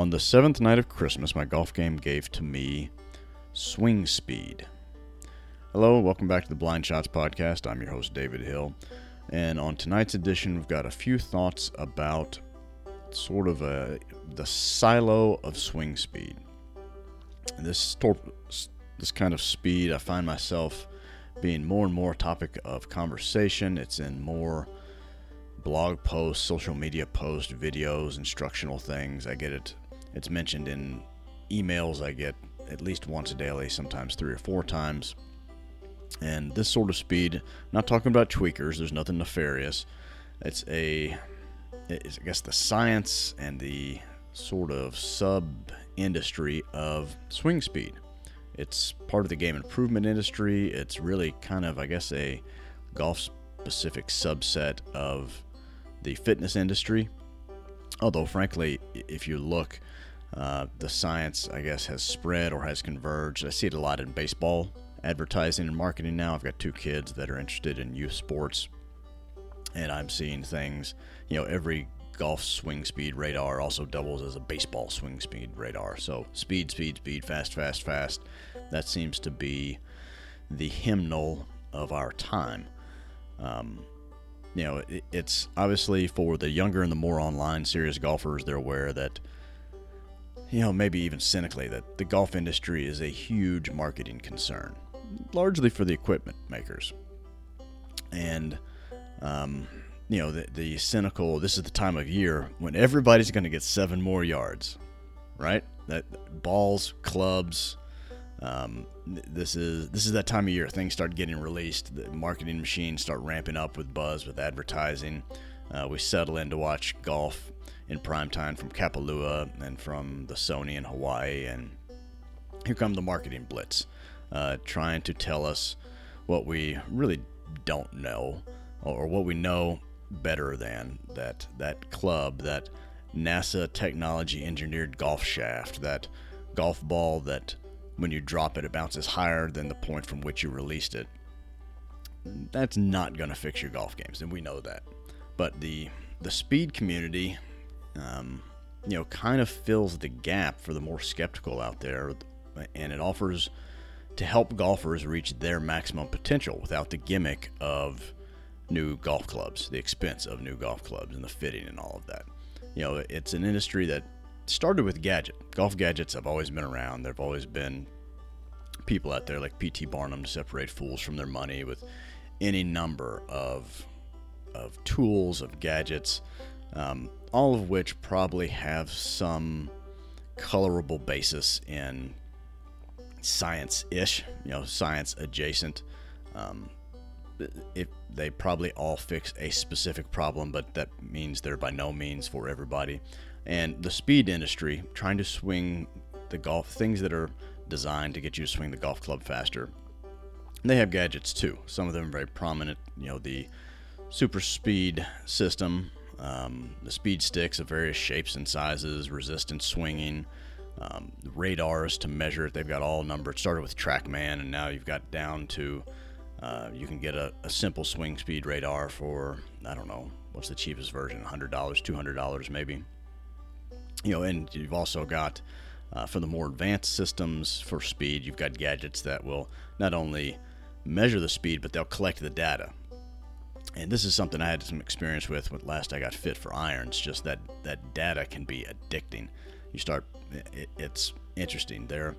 On the seventh night of Christmas, my golf game gave to me swing speed. Hello, welcome back to the Blind Shots Podcast. I'm your host, David Hill. And on tonight's edition, we've got a few thoughts about sort of a, the silo of swing speed. This, this kind of speed, I find myself being more and more a topic of conversation. It's in more blog posts, social media posts, videos, instructional things. I get it. It's mentioned in emails I get at least once a daily, sometimes three or four times. And this sort of speed, not talking about tweakers, there's nothing nefarious. It's a, it's, I guess, the science and the sort of sub industry of swing speed. It's part of the game improvement industry. It's really kind of, I guess, a golf specific subset of the fitness industry. Although, frankly, if you look, uh, the science, I guess, has spread or has converged. I see it a lot in baseball advertising and marketing now. I've got two kids that are interested in youth sports, and I'm seeing things, you know, every golf swing speed radar also doubles as a baseball swing speed radar. So, speed, speed, speed, fast, fast, fast. That seems to be the hymnal of our time. Um, you know, it, it's obviously for the younger and the more online serious golfers, they're aware that, you know, maybe even cynically, that the golf industry is a huge marketing concern, largely for the equipment makers. And, um, you know, the, the cynical, this is the time of year when everybody's going to get seven more yards, right? That balls, clubs, um, this is this is that time of year things start getting released. The marketing machines start ramping up with buzz, with advertising. Uh, we settle in to watch golf in prime time from Kapalua and from the Sony in Hawaii, and here come the marketing blitz, uh, trying to tell us what we really don't know, or what we know better than that that club, that NASA technology engineered golf shaft, that golf ball that when you drop it, it bounces higher than the point from which you released it. That's not going to fix your golf games, and we know that. But the the speed community, um, you know, kind of fills the gap for the more skeptical out there, and it offers to help golfers reach their maximum potential without the gimmick of new golf clubs, the expense of new golf clubs, and the fitting and all of that. You know, it's an industry that started with gadget. Golf gadgets have always been around. There've always been people out there like P.T. Barnum to separate fools from their money with any number of of tools, of gadgets, um, all of which probably have some colorable basis in science-ish, you know, science adjacent. Um, if they probably all fix a specific problem, but that means they're by no means for everybody and the speed industry trying to swing the golf things that are designed to get you to swing the golf club faster. They have gadgets too. Some of them are very prominent. You know, the super speed system, um, the speed sticks of various shapes and sizes, resistance swinging, um, radars to measure it. They've got all numbered. Started with TrackMan, and now you've got down to uh, you can get a, a simple swing speed radar for I don't know what's the cheapest version, $100, $200 maybe you know, and you've also got uh, for the more advanced systems for speed, you've got gadgets that will not only measure the speed, but they'll collect the data. And this is something I had some experience with when last I got fit for irons. Just that that data can be addicting. You start, it, it's interesting. They're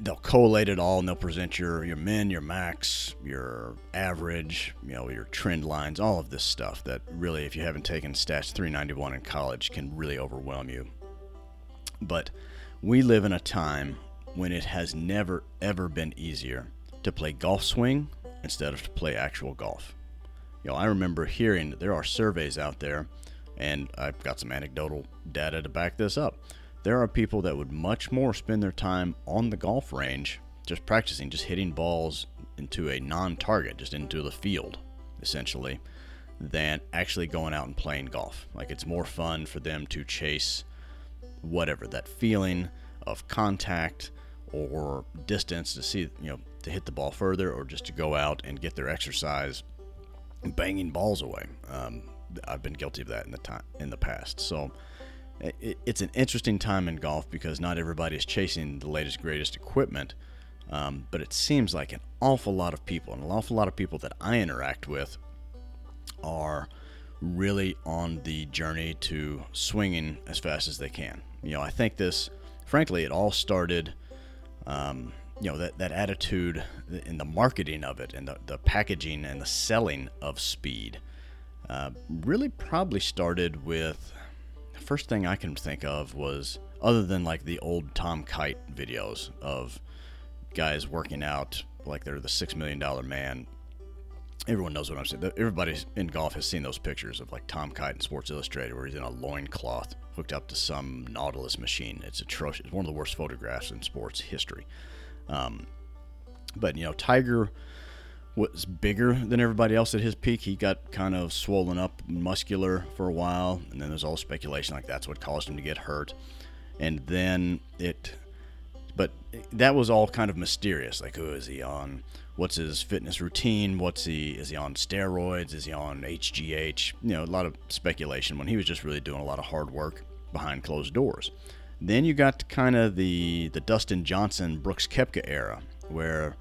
they'll collate it all and they'll present your your min, your max, your average, you know, your trend lines, all of this stuff that really, if you haven't taken Stats 391 in college, can really overwhelm you. But we live in a time when it has never ever been easier to play golf swing instead of to play actual golf. You know, I remember hearing that there are surveys out there, and I've got some anecdotal data to back this up there are people that would much more spend their time on the golf range just practicing, just hitting balls into a non target, just into the field, essentially, than actually going out and playing golf. Like it's more fun for them to chase whatever that feeling of contact or distance to see, you know, to hit the ball further or just to go out and get their exercise banging balls away. Um, I've been guilty of that in the time in the past. So it, it's an interesting time in golf because not everybody is chasing the latest, greatest equipment. Um, but it seems like an awful lot of people, and an awful lot of people that I interact with, are really on the journey to swinging as fast as they can. You know, I think this, frankly, it all started, um, you know, that, that attitude in the marketing of it and the, the packaging and the selling of speed uh, really probably started with the first thing I can think of was other than like the old Tom Kite videos of guys working out like they're the six million dollar man everyone knows what I'm saying. Everybody in golf has seen those pictures of like Tom Kite in Sports Illustrated where he's in a loincloth hooked up to some Nautilus machine. It's atrocious. It's one of the worst photographs in sports history. Um, but, you know, Tiger was bigger than everybody else at his peak. He got kind of swollen up, muscular for a while, and then there's all speculation like that's what caused him to get hurt. And then it, but that was all kind of mysterious. Like, who is he on? what's his fitness routine? What's he is he on steroids? Is he on HGH? You know, a lot of speculation when he was just really doing a lot of hard work behind closed doors. Then you got kind of the the Dustin Johnson Brooks Koepka era where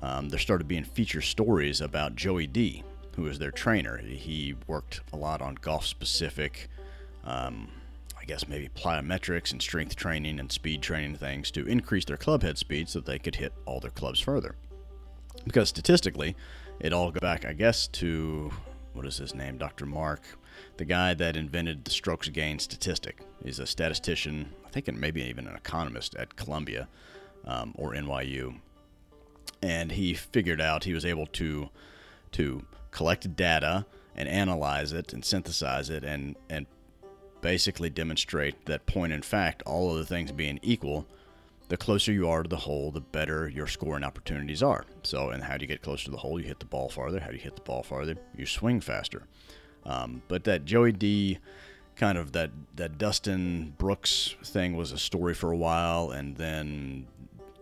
um, there started being feature stories about Joey D, who was their trainer. He worked a lot on golf specific. Um, I guess maybe plyometrics and strength training and speed training things to increase their club head speed so that they could hit all their clubs further because statistically, it all goes back, I guess, to what is his name, Dr. Mark, the guy that invented the strokes gain statistic. He's a statistician, I think, and maybe even an economist at Columbia um, or NYU, and he figured out he was able to to collect data and analyze it and synthesize it and and basically demonstrate that point in fact all of the things being equal the closer you are to the hole, the better your scoring opportunities are. So, and how do you get closer to the hole? You hit the ball farther. How do you hit the ball farther? You swing faster. Um, but that Joey D kind of that that Dustin Brooks thing was a story for a while, and then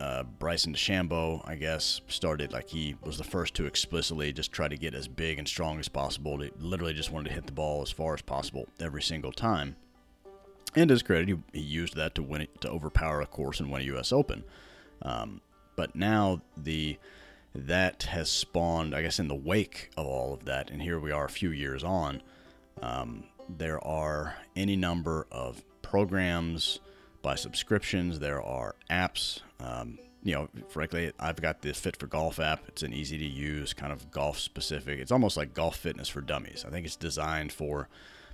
uh, Bryson DeChambeau, I guess, started like he was the first to explicitly just try to get as big and strong as possible. He literally just wanted to hit the ball as far as possible every single time. And his credit, he, he used that to win it, to overpower a course and win a U.S. Open. Um, but now the that has spawned, I guess, in the wake of all of that, and here we are a few years on. Um, there are any number of programs by subscriptions. There are apps. Um, you know, frankly, I've got the Fit for Golf app. It's an easy to use, kind of golf specific. It's almost like golf fitness for dummies. I think it's designed for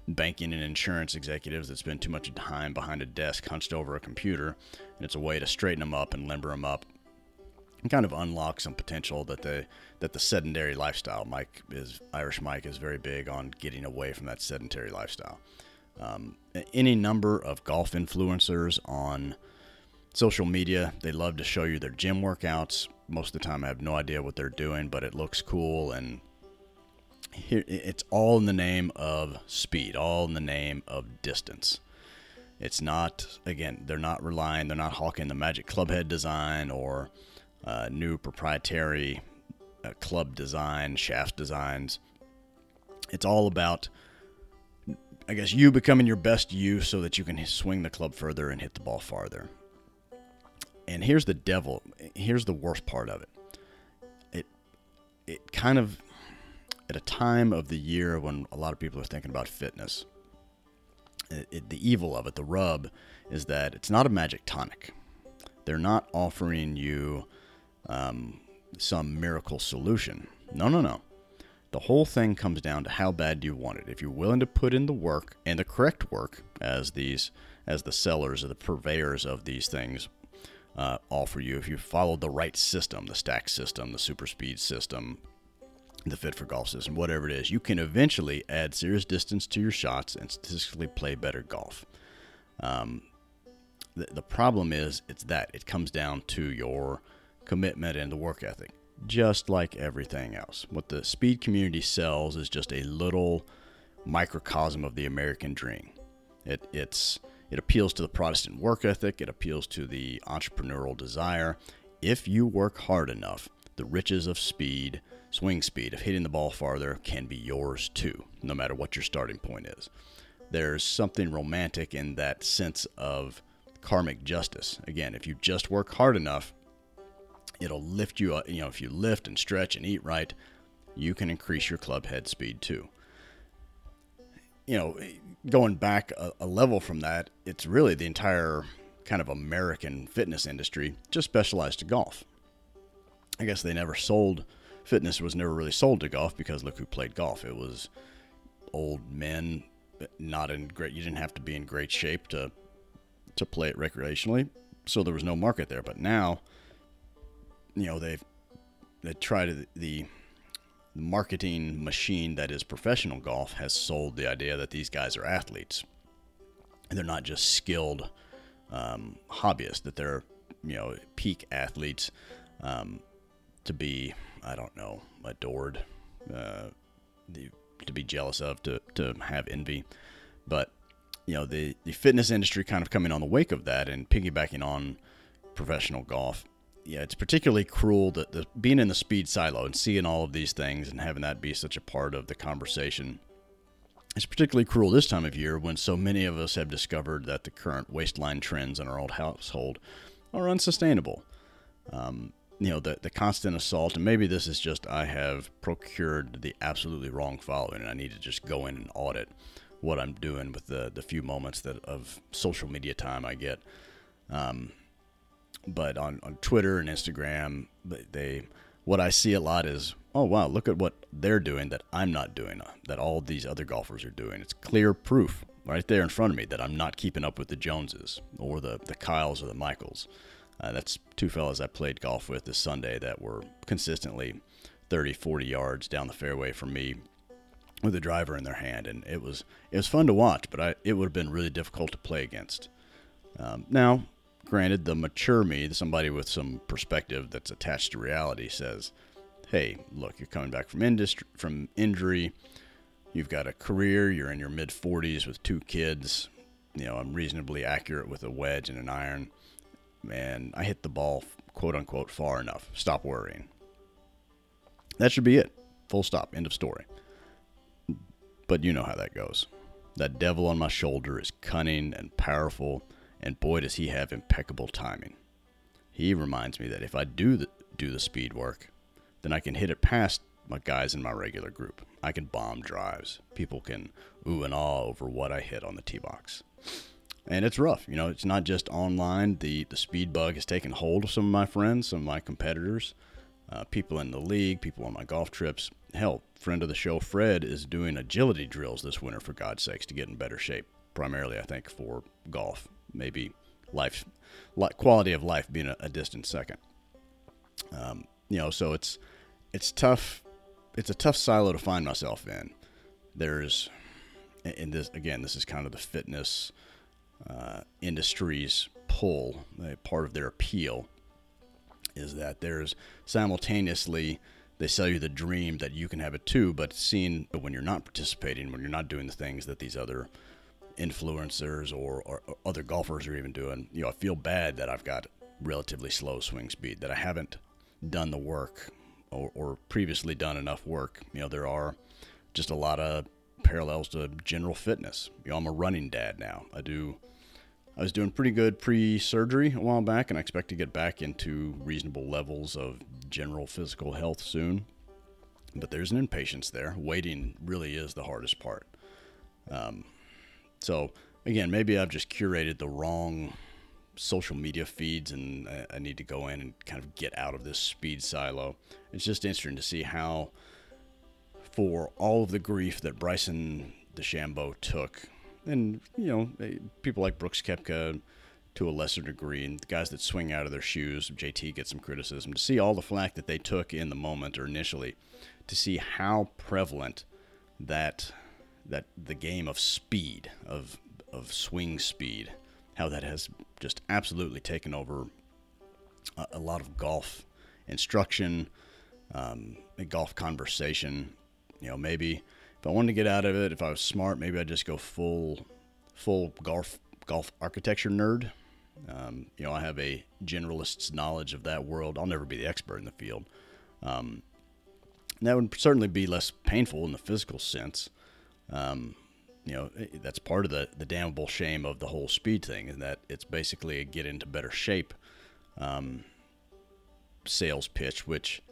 banking and insurance executives that spend too much time behind a desk hunched over a computer. And it's a way to straighten them up and limber them up and kind of unlock some potential that the that the sedentary lifestyle. Mike is Irish Mike is very big on getting away from that sedentary lifestyle. Um, any number of golf influencers on social media, they love to show you their gym workouts. Most of the time, I have no idea what they're doing, but it looks cool and here it's all in the name of speed, all in the name of distance. It's not again, they're not relying, they're not hawking the magic clubhead design or uh, new proprietary uh, club design, shaft designs. It's all about, I guess, you becoming your best you so that you can swing the club further and hit the ball farther. And here's the devil. Here's the worst part of it. It it kind of at a time of the year when a lot of people are thinking about fitness, it, it, the evil of it, the rub, is that it's not a magic tonic. They're not offering you um, some miracle solution. No, no, no. The whole thing comes down to how bad you want it. If you're willing to put in the work and the correct work, as these, as the sellers or the purveyors of these things uh, offer you, if you follow the right system, the stack system, the super speed system, the fit for golf system, whatever it is, you can eventually add serious distance to your shots and statistically play better golf. Um, the, the problem is, it's that it comes down to your commitment and the work ethic, just like everything else. What the speed community sells is just a little microcosm of the American dream. It, it's it appeals to the Protestant work ethic. It appeals to the entrepreneurial desire. If you work hard enough, the riches of speed swing speed of hitting the ball farther can be yours too, no matter what your starting point is. there's something romantic in that sense of karmic justice. Again, if you just work hard enough, it'll lift you up. You know, if you lift and stretch and eat right, you can increase your club head speed too. You know, going back a, a level from that, it's really the entire kind of American fitness industry just specialized to golf. I guess they never sold fitness was never really sold to golf because look who played golf. It was old men, not in great. You didn't have to be in great shape to to play it recreationally, so there was no market there. But now, you know, they've they tried the, the marketing machine that is professional golf has sold the idea that these guys are athletes. And they're not just skilled um, hobbyists; that they're you know peak athletes um, to be I don't know adored, uh, the, to be jealous of, to to have envy, but you know the the fitness industry kind of coming on the wake of that and piggybacking on professional golf. Yeah, it's particularly cruel that the being in the speed silo and seeing all of these things and having that be such a part of the conversation. It's particularly cruel this time of year when so many of us have discovered that the current waistline trends in our old household are unsustainable. Um, you know the the constant assault and maybe this is just I have procured the absolutely wrong following and I need to just go in and audit what I'm doing with the the few moments that of social media time I get. Um, but on, on Twitter and Instagram, they what I see a lot is, oh wow, look at what they're doing that I'm not doing, uh, that all these other golfers are doing. It's clear proof right there in front of me that I'm not keeping up with the Joneses or the the Kyles or the Michaels. Uh, that's two fellas I played golf with this Sunday that were consistently 30, 40 yards down the fairway from me with a driver in their hand, and it was it was fun to watch, but I, it would have been really difficult to play against. Um, now, granted, the mature me, somebody with some perspective that's attached to reality, says, "Hey, look, you're coming back from industry from injury. You've got a career. You're in your mid 40s with two kids. You know, I'm reasonably accurate with a wedge and an iron, and I hit the ball quote unquote far enough. Stop worrying. That should be it. Full stop. End of story." But you know how that goes. That devil on my shoulder is cunning and powerful, and boy, does he have impeccable timing. He reminds me that if I do the, do the speed work, then I can hit it past my guys in my regular group. I can bomb drives. People can ooh and awe over what I hit on the tee box. And it's rough. You know, it's not just online. The, the speed bug has taken hold of some of my friends, some of my competitors, uh, people in the league, people on my golf trips hell, friend of the show, Fred, is doing agility drills this winter, for God's sakes, to get in better shape. Primarily, I think, for golf. Maybe life, quality of life being a, a distant second. Um, you know, so it's it's tough. It's a tough silo to find myself in. There's, in this again, this is kind of the fitness uh, industry's pull. part of their appeal is that there's simultaneously they sell you the dream that you can have it too, but seeing when you're not participating, when you're not doing the things that these other influencers or, or, or, other golfers are even doing, you know, I feel bad that I've got relatively slow swing speed, that I haven't done the work or, or previously done enough work. You know, there are just a lot of parallels to general fitness. You know, I'm a running dad now. I do. I was doing pretty good pre-surgery a while back, and I expect to get back into reasonable levels of general physical health soon. But there's an impatience there. Waiting really is the hardest part. Um, so, again, maybe I've just curated the wrong social media feeds and I need to go in and kind of get out of this speed silo. It's just interesting to see how, for all of the grief that Bryson DeChambeau took, and, you know, eh, people like Brooks Koepka, to a lesser degree, and the guys that swing out of their shoes, JT gets some criticism. To see all the flack that they took in the moment or initially, to see how prevalent that that the game of speed of of swing speed, how that has just absolutely taken over a, a lot of golf instruction, um, golf conversation. You know, maybe if I wanted to get out of it, if I was smart, maybe I'd just go full full golf golf architecture nerd um, you know, I have a generalist's knowledge of that world. I'll never be the expert in the field. Um, that would certainly be less painful in the physical sense. Um, you know that's part of the the damnable shame of the whole speed thing, is that it's basically a get into better shape um, sales pitch, which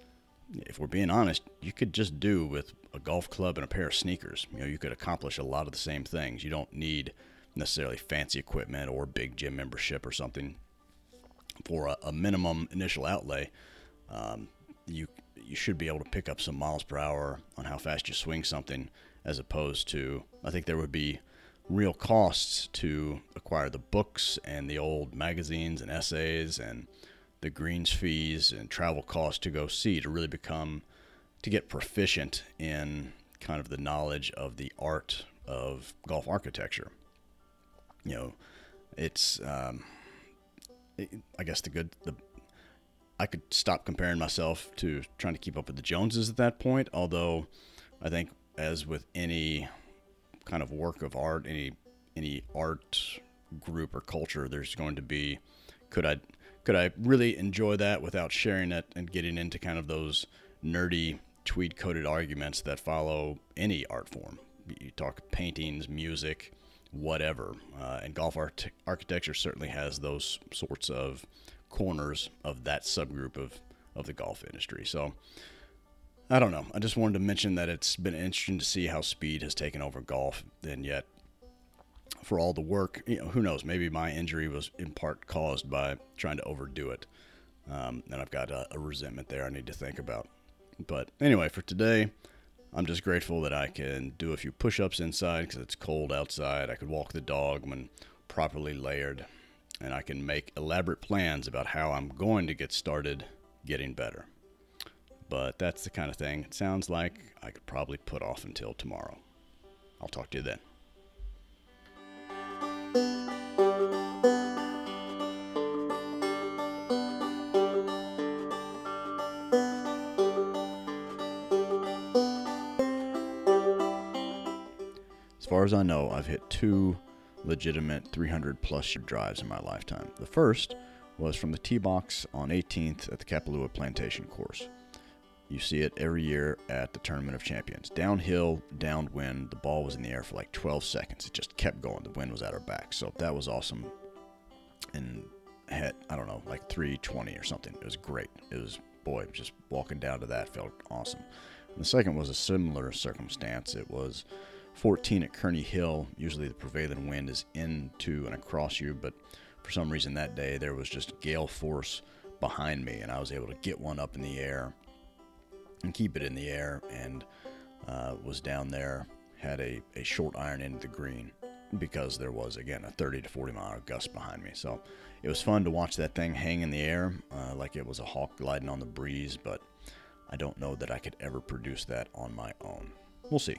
if we're being honest, you could just do with a golf club and a pair of sneakers. You know, you could accomplish a lot of the same things. You don't need necessarily fancy equipment or big gym membership or something for a, a minimum initial outlay. Um, you you should be able to pick up some miles per hour on how fast you swing something, as opposed to I think there would be real costs to acquire the books and the old magazines and essays and the greens fees and travel costs to go see to really become to get proficient in kind of the knowledge of the art of golf architecture. You know, it's um, it, I guess the good the I could stop comparing myself to trying to keep up with the Joneses at that point. Although I think, as with any kind of work of art, any any art group or culture, there's going to be could I could I really enjoy that without sharing it and getting into kind of those nerdy tweed coated arguments that follow any art form? You talk paintings, music, whatever. Uh, and golf art- architecture certainly has those sorts of corners of that subgroup of, of the golf industry. So I don't know. I just wanted to mention that it's been interesting to see how speed has taken over golf, and yet for all the work. You know, who knows? Maybe my injury was in part caused by trying to overdo it, um, and I've got a, a resentment there I need to think about. But anyway, for today, I'm just grateful that I can do a few push-ups inside because it's cold outside. I could walk the dog when properly layered, and I can make elaborate plans about how I'm going to get started getting better. But that's the kind of thing it sounds like I could probably put off until tomorrow. I'll talk to you then. As far as I know, I've hit two legitimate 300 plus drives in my lifetime. The first was from the tee box on 18th at the Kapalua Plantation course. You see it every year at the Tournament of Champions. Downhill, downwind, the ball was in the air for like 12 seconds. It just kept going. The wind was at our back. So that was awesome. And hit, I don't know, like 320 or something. It was great. It was, boy, just walking down to that felt awesome. And the second was a similar circumstance. It was 14 at Kearney Hill. Usually the prevailing wind is into and across you, but for some reason that day there was just gale force behind me, and I was able to get one up in the air and keep it in the air, and uh, was down there, had a, a short iron into the green because there was again a 30 to 40 mile gust behind me. So it was fun to watch that thing hang in the air uh, like it was a hawk gliding on the breeze, but I don't know that I could ever produce that on my own. We'll see.